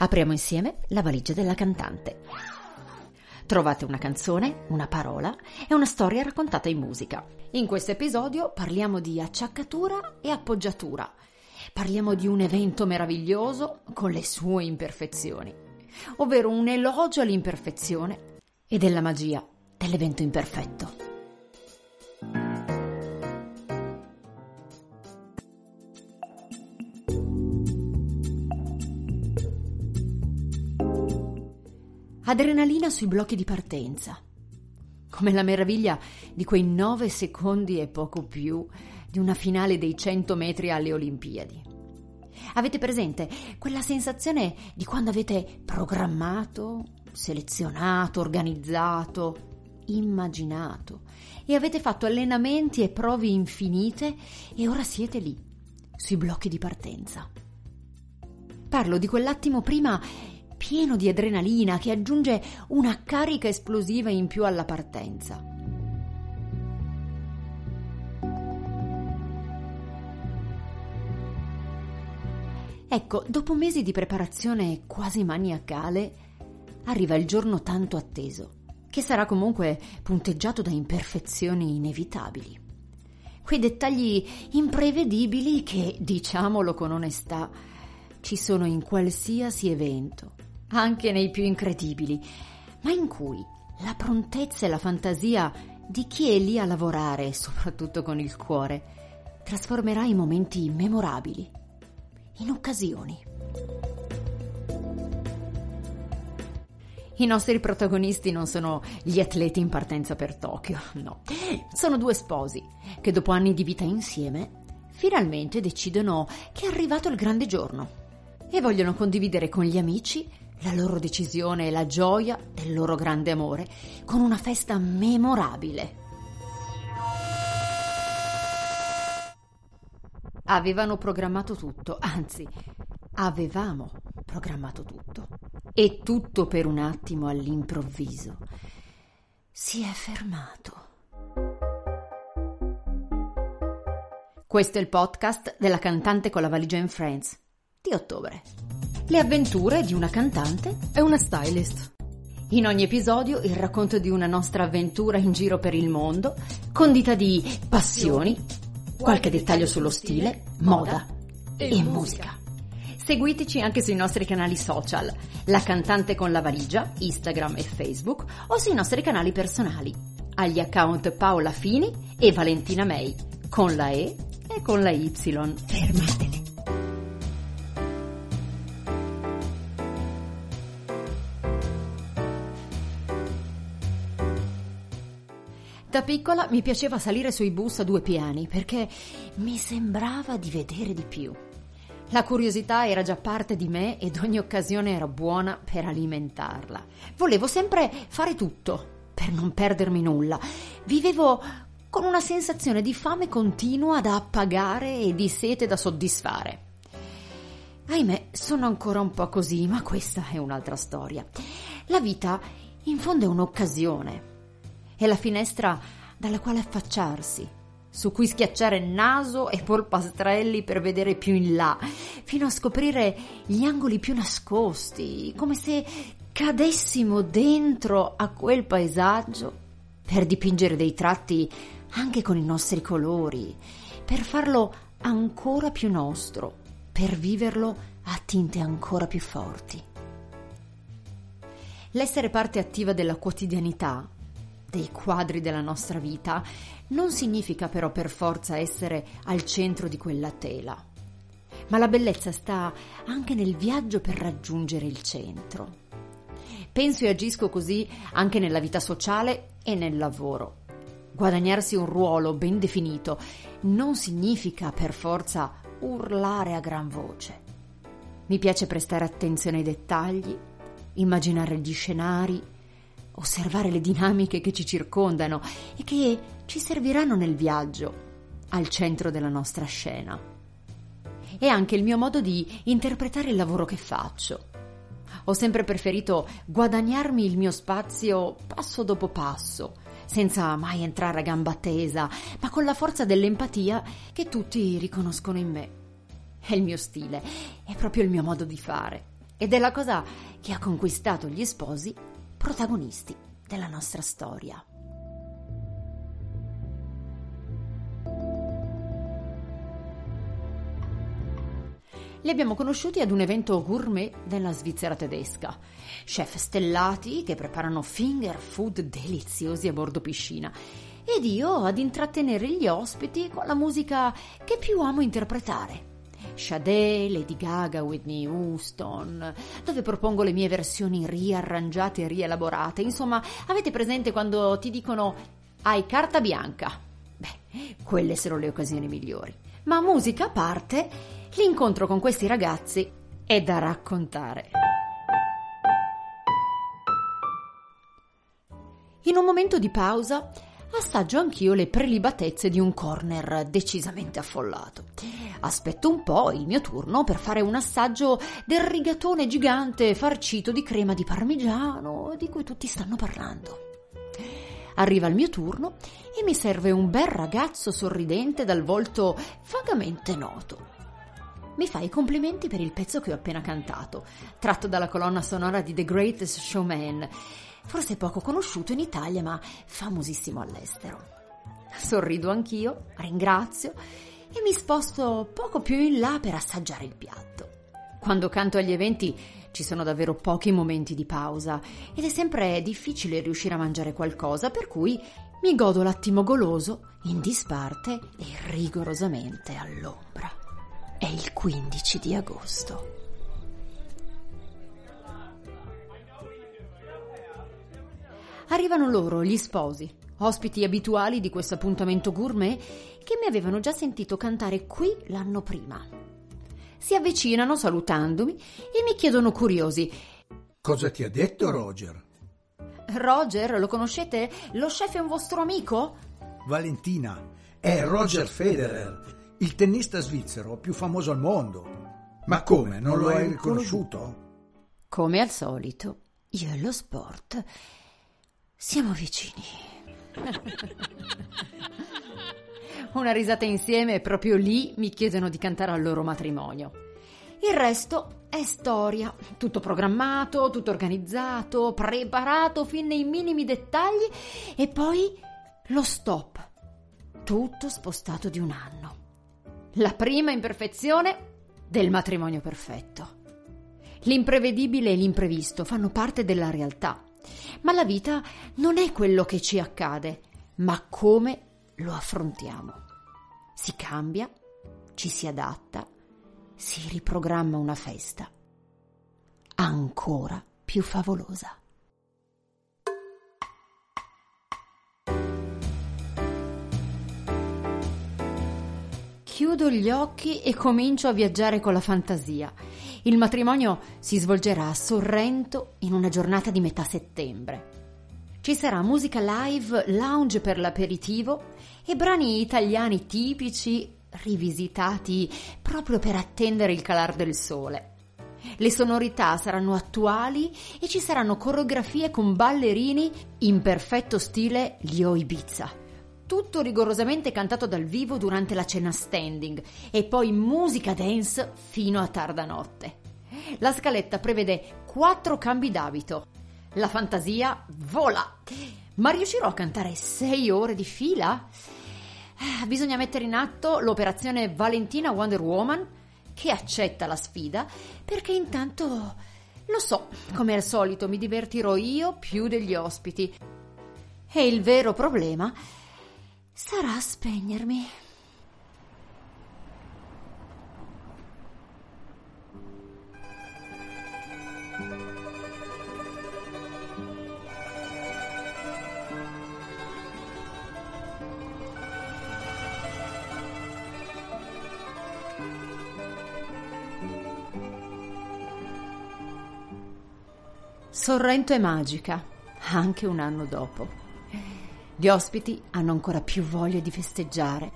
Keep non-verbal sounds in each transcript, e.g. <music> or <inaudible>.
Apriamo insieme la valigia della cantante. Trovate una canzone, una parola e una storia raccontata in musica. In questo episodio parliamo di acciaccatura e appoggiatura. Parliamo di un evento meraviglioso con le sue imperfezioni, ovvero un elogio all'imperfezione e della magia dell'evento imperfetto. Adrenalina sui blocchi di partenza. Come la meraviglia di quei nove secondi e poco più di una finale dei 100 metri alle Olimpiadi. Avete presente quella sensazione di quando avete programmato, selezionato, organizzato, immaginato e avete fatto allenamenti e prove infinite e ora siete lì, sui blocchi di partenza. Parlo di quell'attimo prima pieno di adrenalina che aggiunge una carica esplosiva in più alla partenza. Ecco, dopo mesi di preparazione quasi maniacale, arriva il giorno tanto atteso, che sarà comunque punteggiato da imperfezioni inevitabili. Quei dettagli imprevedibili che, diciamolo con onestà, ci sono in qualsiasi evento anche nei più incredibili, ma in cui la prontezza e la fantasia di chi è lì a lavorare, <laughs> soprattutto con il cuore, trasformerà i momenti memorabili in occasioni. I nostri protagonisti non sono gli atleti in partenza per Tokyo, <laughs> no. Sono due sposi che dopo anni di vita insieme finalmente decidono che è arrivato il grande giorno e vogliono condividere con gli amici la loro decisione e la gioia del loro grande amore con una festa memorabile. Avevano programmato tutto, anzi, avevamo programmato tutto. E tutto per un attimo all'improvviso si è fermato. Questo è il podcast della cantante con la valigia in Friends di ottobre. Le avventure di una cantante e una stylist. In ogni episodio il racconto di una nostra avventura in giro per il mondo, condita di passioni, qualche dettaglio sullo stile, moda e musica. Seguiteci anche sui nostri canali social, La Cantante con la Valigia, Instagram e Facebook, o sui nostri canali personali, agli account Paola Fini e Valentina May, con la E e con la Y. Fermatele. Da piccola mi piaceva salire sui bus a due piani perché mi sembrava di vedere di più. La curiosità era già parte di me ed ogni occasione era buona per alimentarla. Volevo sempre fare tutto per non perdermi nulla. Vivevo con una sensazione di fame continua da appagare e di sete da soddisfare. Ahimè, sono ancora un po' così, ma questa è un'altra storia. La vita in fondo è un'occasione è la finestra dalla quale affacciarsi, su cui schiacciare naso e polpastrelli per vedere più in là, fino a scoprire gli angoli più nascosti, come se cadessimo dentro a quel paesaggio per dipingere dei tratti anche con i nostri colori, per farlo ancora più nostro, per viverlo a tinte ancora più forti. L'essere parte attiva della quotidianità dei quadri della nostra vita non significa però per forza essere al centro di quella tela. Ma la bellezza sta anche nel viaggio per raggiungere il centro. Penso e agisco così anche nella vita sociale e nel lavoro. Guadagnarsi un ruolo ben definito non significa per forza urlare a gran voce. Mi piace prestare attenzione ai dettagli, immaginare gli scenari, osservare le dinamiche che ci circondano e che ci serviranno nel viaggio al centro della nostra scena. È anche il mio modo di interpretare il lavoro che faccio. Ho sempre preferito guadagnarmi il mio spazio passo dopo passo, senza mai entrare a gamba tesa, ma con la forza dell'empatia che tutti riconoscono in me. È il mio stile, è proprio il mio modo di fare. ed è la cosa che ha conquistato gli sposi protagonisti della nostra storia. Li abbiamo conosciuti ad un evento gourmet della Svizzera tedesca. Chef stellati che preparano finger food deliziosi a bordo piscina. Ed io ad intrattenere gli ospiti con la musica che più amo interpretare. Sade, Lady Gaga, Whitney Houston, dove propongo le mie versioni riarrangiate e rielaborate. Insomma, avete presente quando ti dicono hai carta bianca? Beh, quelle sono le occasioni migliori. Ma musica a parte, l'incontro con questi ragazzi è da raccontare. In un momento di pausa assaggio anch'io le prelibatezze di un corner decisamente affollato. Aspetto un po' il mio turno per fare un assaggio del rigatone gigante farcito di crema di parmigiano di cui tutti stanno parlando. Arriva il mio turno e mi serve un bel ragazzo sorridente dal volto vagamente noto. Mi fa i complimenti per il pezzo che ho appena cantato, tratto dalla colonna sonora di The Greatest Showman, forse poco conosciuto in Italia ma famosissimo all'estero. Sorrido anch'io, ringrazio e mi sposto poco più in là per assaggiare il piatto. Quando canto agli eventi ci sono davvero pochi momenti di pausa ed è sempre difficile riuscire a mangiare qualcosa, per cui mi godo l'attimo goloso in disparte e rigorosamente all'ombra. È il 15 di agosto. Arrivano loro, gli sposi, ospiti abituali di questo appuntamento gourmet che mi avevano già sentito cantare qui l'anno prima. Si avvicinano salutandomi e mi chiedono curiosi: Cosa ti ha detto Roger? Roger, lo conoscete? Lo chef è un vostro amico? Valentina, è Roger Federer, il tennista svizzero più famoso al mondo. Ma come, non lo hai riconosciuto? Come al solito, io e lo sport siamo vicini. Una risata insieme e proprio lì mi chiedono di cantare al loro matrimonio. Il resto è storia, tutto programmato, tutto organizzato, preparato fin nei minimi dettagli e poi lo stop. Tutto spostato di un anno. La prima imperfezione del matrimonio perfetto. L'imprevedibile e l'imprevisto fanno parte della realtà ma la vita non è quello che ci accade, ma come lo affrontiamo. Si cambia, ci si adatta, si riprogramma una festa ancora più favolosa. Chiudo gli occhi e comincio a viaggiare con la fantasia il matrimonio si svolgerà a Sorrento in una giornata di metà settembre. Ci sarà musica live, lounge per l'aperitivo e brani italiani tipici rivisitati proprio per attendere il calar del sole. Le sonorità saranno attuali e ci saranno coreografie con ballerini in perfetto stile Lio Ibiza. Tutto rigorosamente cantato dal vivo durante la cena standing e poi musica dance fino a tarda notte. La scaletta prevede quattro cambi d'abito. La fantasia vola. Ma riuscirò a cantare sei ore di fila? Eh, bisogna mettere in atto l'operazione Valentina Wonder Woman che accetta la sfida perché intanto lo so, come al solito mi divertirò io più degli ospiti. E il vero problema sarà spegnermi. Sorrento è magica, anche un anno dopo. Gli ospiti hanno ancora più voglia di festeggiare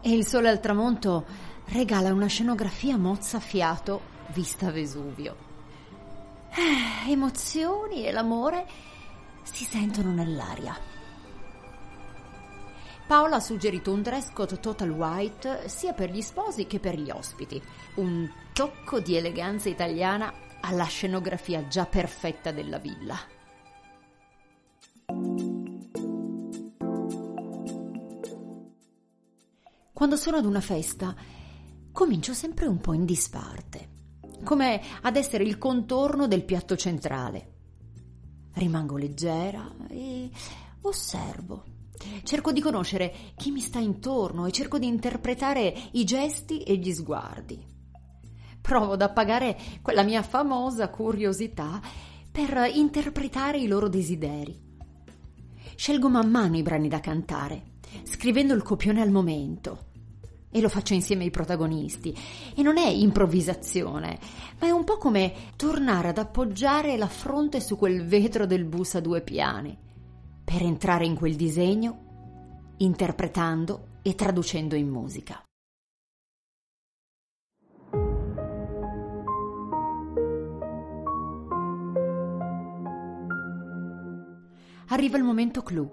e il sole al tramonto regala una scenografia mozzafiato vista Vesuvio. Eh, emozioni e l'amore si sentono nell'aria. Paola ha suggerito un dress code total white sia per gli sposi che per gli ospiti. Un tocco di eleganza italiana alla scenografia già perfetta della villa. Quando sono ad una festa, comincio sempre un po' in disparte, come ad essere il contorno del piatto centrale. Rimango leggera e osservo. Cerco di conoscere chi mi sta intorno e cerco di interpretare i gesti e gli sguardi. Provo ad appagare quella mia famosa curiosità per interpretare i loro desideri. Scelgo man mano i brani da cantare, scrivendo il copione al momento. E lo faccio insieme ai protagonisti. E non è improvvisazione, ma è un po' come tornare ad appoggiare la fronte su quel vetro del bus a due piani per entrare in quel disegno, interpretando e traducendo in musica. Arriva il momento clou,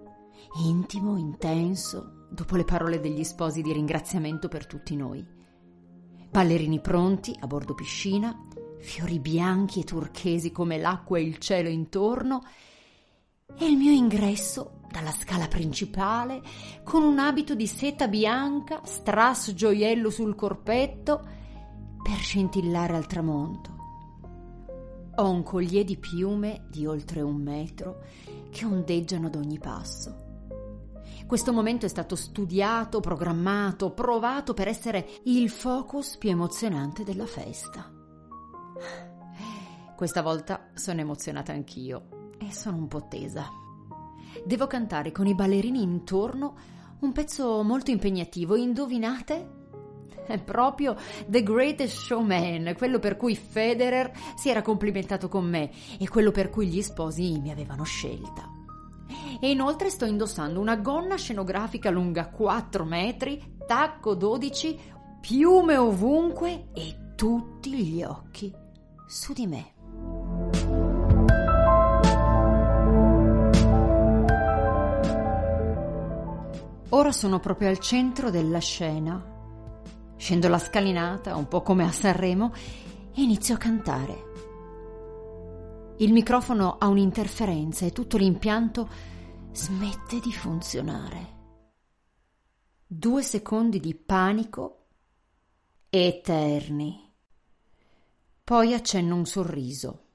intimo, intenso, dopo le parole degli sposi di ringraziamento per tutti noi. Ballerini pronti, a bordo piscina, fiori bianchi e turchesi come l'acqua e il cielo intorno, e il mio ingresso dalla scala principale con un abito di seta bianca, strass gioiello sul corpetto, per scintillare al tramonto. Ho un collier di piume di oltre un metro che ondeggiano ad ogni passo. Questo momento è stato studiato, programmato, provato per essere il focus più emozionante della festa. Questa volta sono emozionata anch'io e sono un po' tesa. Devo cantare con i ballerini intorno un pezzo molto impegnativo. Indovinate? È proprio The Greatest Showman, quello per cui Federer si era complimentato con me e quello per cui gli sposi mi avevano scelta. E inoltre sto indossando una gonna scenografica lunga 4 metri, tacco 12, piume ovunque e tutti gli occhi su di me. Ora sono proprio al centro della scena. Scendo la scalinata, un po' come a Sanremo, e inizio a cantare. Il microfono ha un'interferenza e tutto l'impianto smette di funzionare. Due secondi di panico eterni. Poi accenno un sorriso,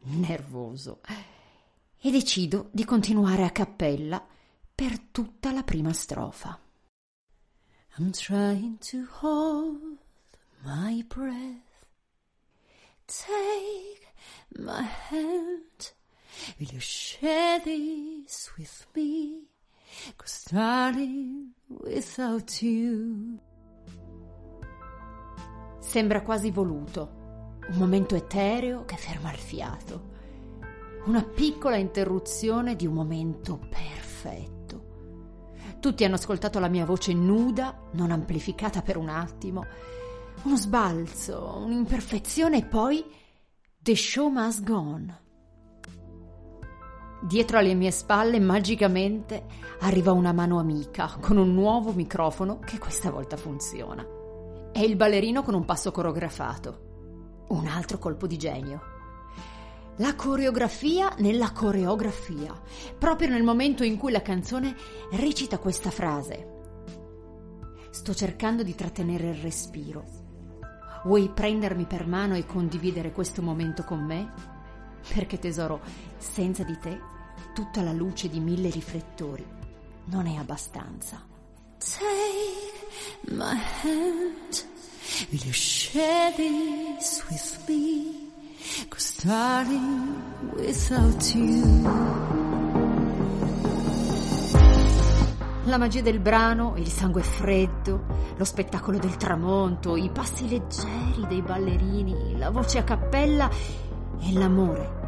nervoso, e decido di continuare a cappella per tutta la prima strofa. I'm trying to hold my breath. Take my hand. Will you share this with me? Cause starting without you. Sembra quasi voluto, un momento etereo che ferma il fiato, una piccola interruzione di un momento perfetto. Tutti hanno ascoltato la mia voce nuda, non amplificata per un attimo, uno sbalzo, un'imperfezione e poi The show must go on. Dietro alle mie spalle magicamente arriva una mano amica con un nuovo microfono che questa volta funziona. È il ballerino con un passo coreografato. Un altro colpo di genio. La coreografia nella coreografia, proprio nel momento in cui la canzone recita questa frase. Sto cercando di trattenere il respiro. Vuoi prendermi per mano e condividere questo momento con me? Perché tesoro, senza di te, tutta la luce di mille riflettori non è abbastanza. Take my hand, you share this with me? Cause starting without you. La magia del brano, il sangue freddo, lo spettacolo del tramonto, i passi leggeri dei ballerini, la voce a cappella e l'amore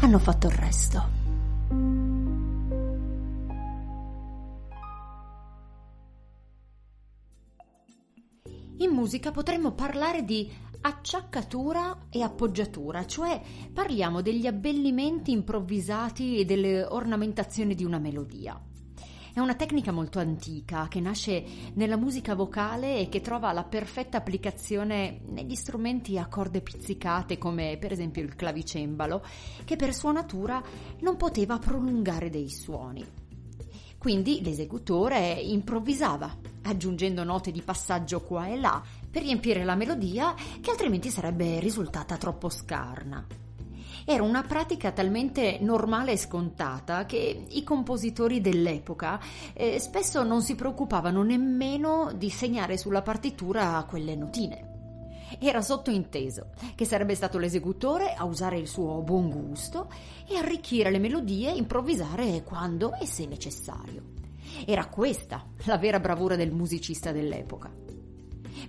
hanno fatto il resto. In musica potremmo parlare di acciaccatura e appoggiatura, cioè parliamo degli abbellimenti improvvisati e delle ornamentazioni di una melodia. È una tecnica molto antica che nasce nella musica vocale e che trova la perfetta applicazione negli strumenti a corde pizzicate come per esempio il clavicembalo, che per sua natura non poteva prolungare dei suoni. Quindi l'esecutore improvvisava, aggiungendo note di passaggio qua e là per riempire la melodia che altrimenti sarebbe risultata troppo scarna. Era una pratica talmente normale e scontata che i compositori dell'epoca eh, spesso non si preoccupavano nemmeno di segnare sulla partitura quelle notine. Era sottointeso che sarebbe stato l'esecutore a usare il suo buon gusto e arricchire le melodie e improvvisare quando e se necessario. Era questa la vera bravura del musicista dell'epoca.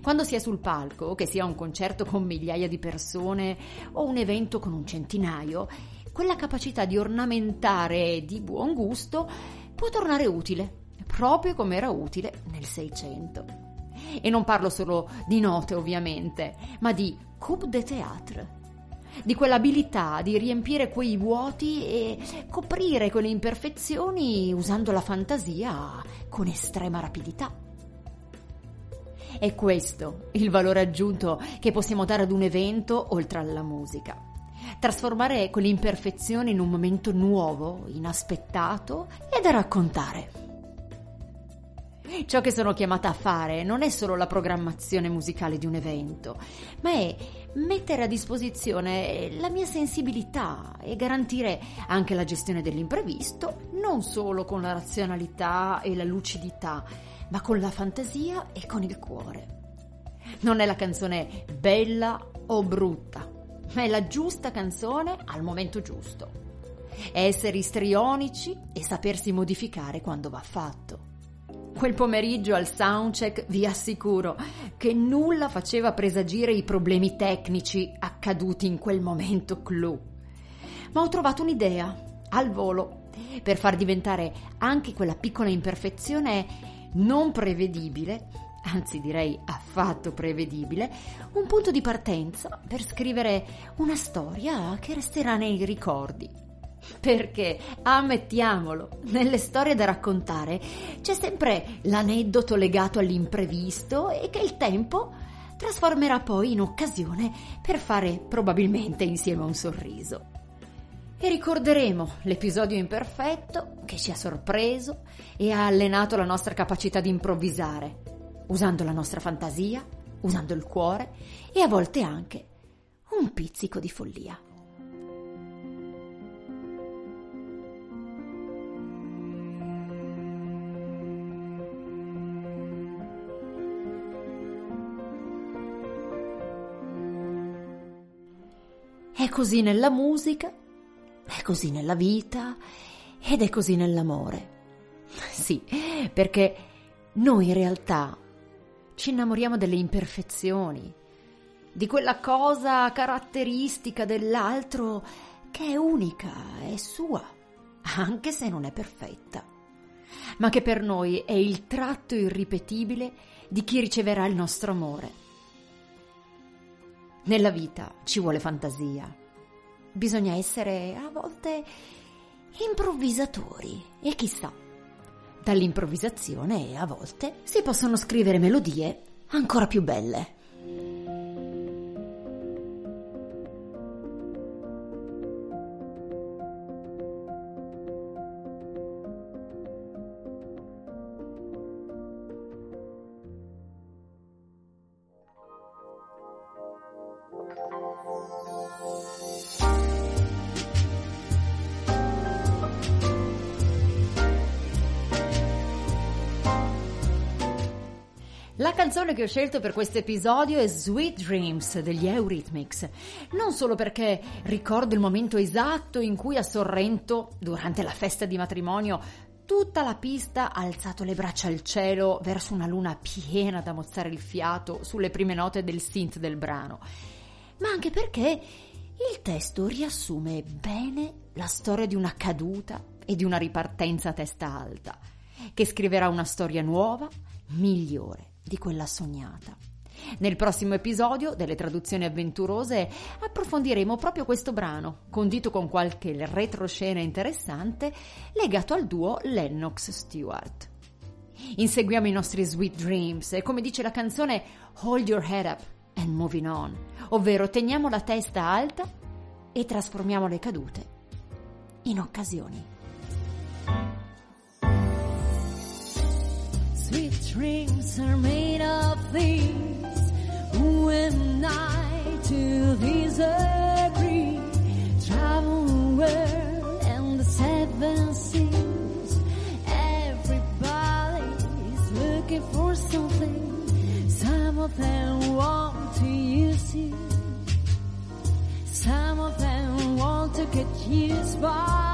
Quando si è sul palco, che sia un concerto con migliaia di persone o un evento con un centinaio, quella capacità di ornamentare di buon gusto può tornare utile, proprio come era utile nel Seicento. E non parlo solo di note, ovviamente, ma di coup de théâtre, di quell'abilità di riempire quei vuoti e coprire quelle imperfezioni usando la fantasia con estrema rapidità. È questo il valore aggiunto che possiamo dare ad un evento oltre alla musica. Trasformare quelle imperfezioni in un momento nuovo, inaspettato e da raccontare. Ciò che sono chiamata a fare non è solo la programmazione musicale di un evento, ma è mettere a disposizione la mia sensibilità e garantire anche la gestione dell'imprevisto, non solo con la razionalità e la lucidità, ma con la fantasia e con il cuore. Non è la canzone bella o brutta, ma è la giusta canzone al momento giusto. Essere istrionici e sapersi modificare quando va fatto. Quel pomeriggio al soundcheck vi assicuro che nulla faceva presagire i problemi tecnici accaduti in quel momento clou. Ma ho trovato un'idea, al volo, per far diventare anche quella piccola imperfezione non prevedibile, anzi direi affatto prevedibile, un punto di partenza per scrivere una storia che resterà nei ricordi. Perché, ammettiamolo, nelle storie da raccontare c'è sempre l'aneddoto legato all'imprevisto e che il tempo trasformerà poi in occasione per fare probabilmente insieme un sorriso e ricorderemo l'episodio imperfetto che ci ha sorpreso e ha allenato la nostra capacità di improvvisare, usando la nostra fantasia, usando il cuore e a volte anche un pizzico di follia. Così nella musica è così nella vita ed è così nell'amore. Sì, perché noi in realtà ci innamoriamo delle imperfezioni, di quella cosa caratteristica dell'altro che è unica, è sua, anche se non è perfetta, ma che per noi è il tratto irripetibile di chi riceverà il nostro amore. Nella vita ci vuole fantasia, Bisogna essere a volte improvvisatori e chissà, dall'improvvisazione a volte si possono scrivere melodie ancora più belle. La canzone che ho scelto per questo episodio è Sweet Dreams degli Eurythmics, non solo perché ricordo il momento esatto in cui a Sorrento, durante la festa di matrimonio, tutta la pista ha alzato le braccia al cielo verso una luna piena da mozzare il fiato sulle prime note del synth del brano, ma anche perché il testo riassume bene la storia di una caduta e di una ripartenza a testa alta, che scriverà una storia nuova, migliore di quella sognata. Nel prossimo episodio delle traduzioni avventurose approfondiremo proprio questo brano, condito con qualche retroscena interessante legato al duo Lennox-Stewart. Inseguiamo i nostri sweet dreams e come dice la canzone Hold your head up and moving on, ovvero teniamo la testa alta e trasformiamo le cadute in occasioni. Sweet dreams are made of these. When I to disagree, travel the world and the seven seas. Everybody's looking for something. Some of them want to use you. Some of them want to get used by